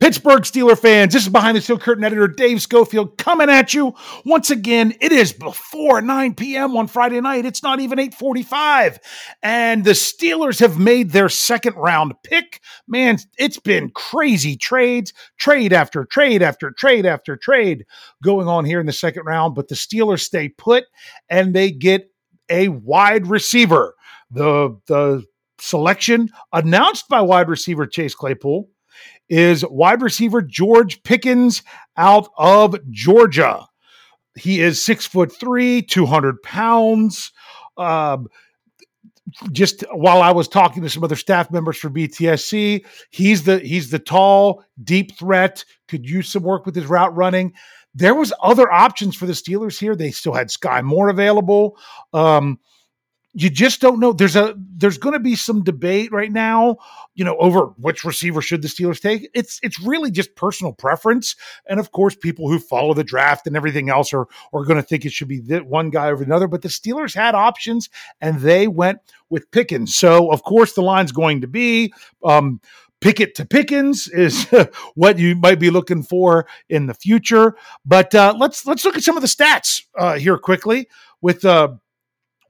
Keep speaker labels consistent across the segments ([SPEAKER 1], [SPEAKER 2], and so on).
[SPEAKER 1] Pittsburgh Steeler fans, this is behind the steel curtain editor Dave Schofield coming at you once again. It is before 9 p.m. on Friday night. It's not even 8:45, and the Steelers have made their second round pick. Man, it's been crazy trades, trade after trade after trade after trade going on here in the second round. But the Steelers stay put, and they get a wide receiver. The the selection announced by wide receiver Chase Claypool is wide receiver George Pickens out of Georgia. He is six foot three, 200 pounds. Um, just while I was talking to some other staff members for BTSC, he's the he's the tall, deep threat. Could use some work with his route running. There was other options for the Steelers here. They still had Skyy Moore available. Um, you just don't know. There's a there's going to be some debate right now, you know, over which receiver should the Steelers take. It's it's really just personal preference, and of course, people who follow the draft and everything else are are going to think it should be that one guy over another. But the Steelers had options, and they went with Pickens. So of course, the line's going to be. Um, Pickett to Pickens is what you might be looking for in the future. But uh, let's let's look at some of the stats uh, here quickly with uh,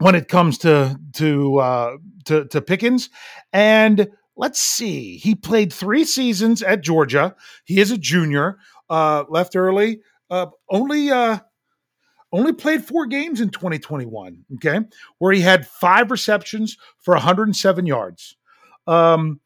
[SPEAKER 1] when it comes to to uh, to, to Pickens. And let's see, he played three seasons at Georgia. He is a junior. Uh, left early. Uh, only uh, only played four games in 2021. Okay, where he had five receptions for 107 yards. Um,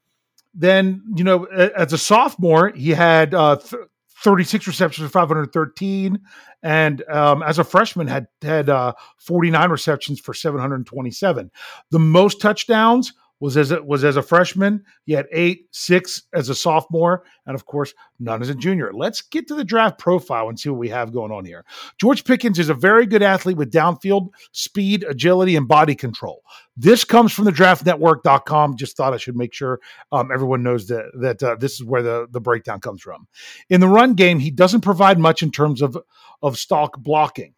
[SPEAKER 1] then you know, as a sophomore, he had uh, th- 36 receptions for 513 and um, as a freshman had had uh, 49 receptions for 727 the most touchdowns was as a, was as a freshman he had eight six as a sophomore and of course none as a junior. Let's get to the draft profile and see what we have going on here. George pickens is a very good athlete with downfield speed agility and body control. This comes from the draftnetwork.com just thought i should make sure um, everyone knows that that uh, this is where the, the breakdown comes from. In the run game he doesn't provide much in terms of of stalk blocking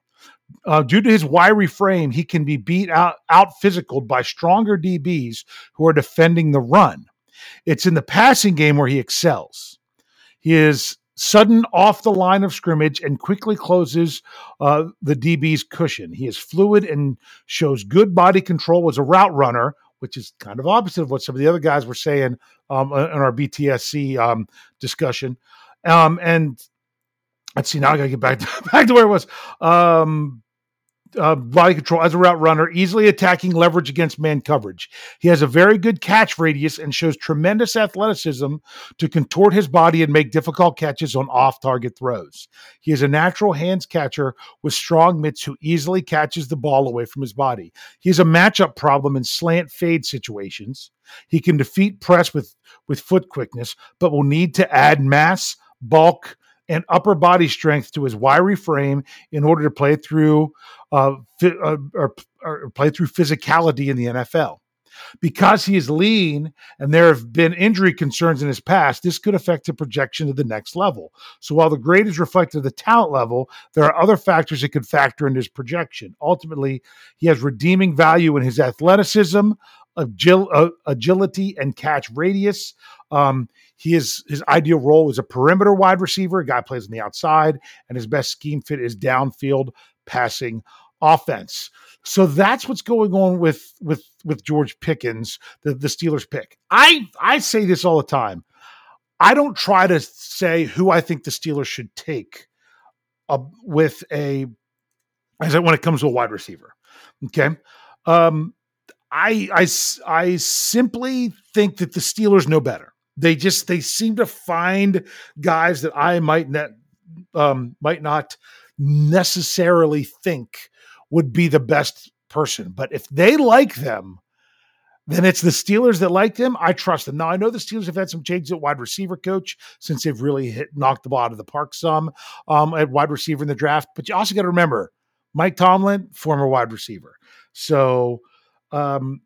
[SPEAKER 1] uh, due to his wiry frame, he can be beat out out physicaled by stronger DBs who are defending the run. It's in the passing game where he excels. He is sudden off the line of scrimmage and quickly closes uh, the DB's cushion. He is fluid and shows good body control as a route runner, which is kind of opposite of what some of the other guys were saying um, in our BTSC um, discussion. Um, and let's see now i gotta get back to back to where it was um uh, body control as a route runner, easily attacking leverage against man coverage. He has a very good catch radius and shows tremendous athleticism to contort his body and make difficult catches on off target throws. He is a natural hands catcher with strong mitts who easily catches the ball away from his body. He is a matchup problem in slant fade situations. He can defeat press with, with foot quickness, but will need to add mass, bulk, and upper body strength to his wiry frame in order to play through uh, uh, or, or play through physicality in the NFL. Because he is lean and there have been injury concerns in his past, this could affect the projection to the next level. So while the grade is reflective of the talent level, there are other factors that could factor in his projection. Ultimately, he has redeeming value in his athleticism, agil- uh, agility, and catch radius. Um, he is his ideal role is a perimeter wide receiver. A guy plays on the outside, and his best scheme fit is downfield passing offense. So that's what's going on with with with George Pickens, the, the Steelers pick. I I say this all the time. I don't try to say who I think the Steelers should take with a as when it comes to a wide receiver. Okay. Um, I, I, I simply think that the Steelers know better. They just they seem to find guys that I might not um, might not necessarily think would be the best person. But if they like them, then it's the Steelers that like them. I trust them. Now I know the Steelers have had some changes at wide receiver coach since they've really hit knocked the ball out of the park some um, at wide receiver in the draft. But you also got to remember Mike Tomlin, former wide receiver. So um,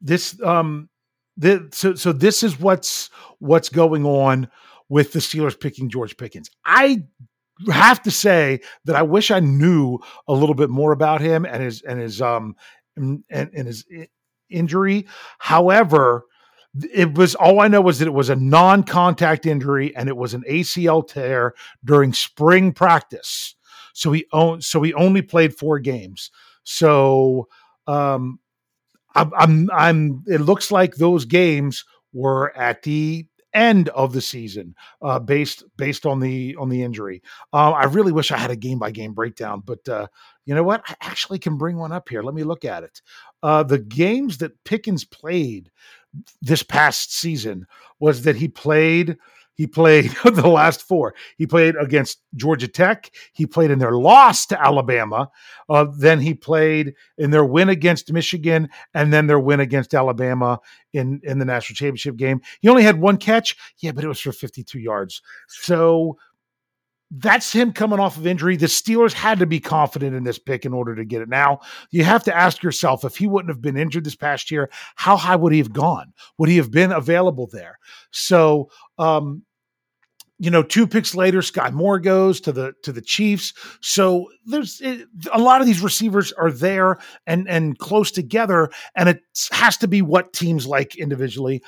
[SPEAKER 1] this um, the, so so this is what's what's going on with the Steelers picking George Pickens. I have to say that I wish I knew a little bit more about him and his and his um and, and his injury. However, it was all I know was that it was a non-contact injury and it was an ACL tear during spring practice. So he owned so he only played four games. So um I'm, I'm, I'm, it looks like those games were at the end of the season, uh, based based on the on the injury. Uh, I really wish I had a game by game breakdown, but uh, you know what? I actually can bring one up here. Let me look at it. Uh, the games that Pickens played this past season was that he played he played the last four. He played against Georgia Tech. He played in their loss to Alabama. Uh, then he played in their win against Michigan, and then their win against Alabama in in the national championship game. He only had one catch, yeah, but it was for 52 yards. So that's him coming off of injury. The Steelers had to be confident in this pick in order to get it. Now, you have to ask yourself if he wouldn't have been injured this past year, how high would he have gone? Would he have been available there? So, um, you know, two picks later, Skyy Moore goes to the to the Chiefs. So there's it, a lot of these receivers are there and and close together, and it has to be what teams like individually.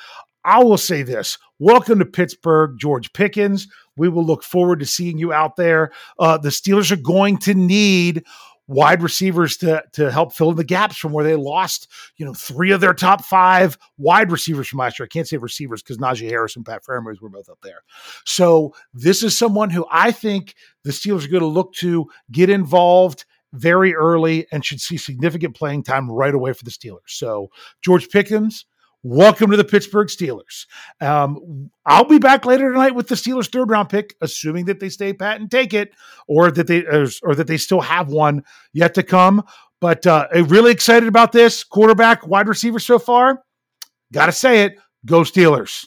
[SPEAKER 1] I will say this: Welcome to Pittsburgh, George Pickens. We will look forward to seeing you out there. Uh, the Steelers are going to need wide receivers to to help fill in the gaps from where they lost, you know, three of their top five wide receivers from last year. I can't say receivers because Najee Harris and Pat Freiermuth were both up there. So this is someone who I think the Steelers are going to look to get involved very early and should see significant playing time right away for the Steelers. So George Pickens Welcome to the Pittsburgh Steelers. Um, I'll be back later tonight with the Steelers' third round pick, assuming that they stay pat and take it, or that they or that they still have one yet to come. But uh, really excited about this quarterback, wide receiver so far. Got to say it, go Steelers.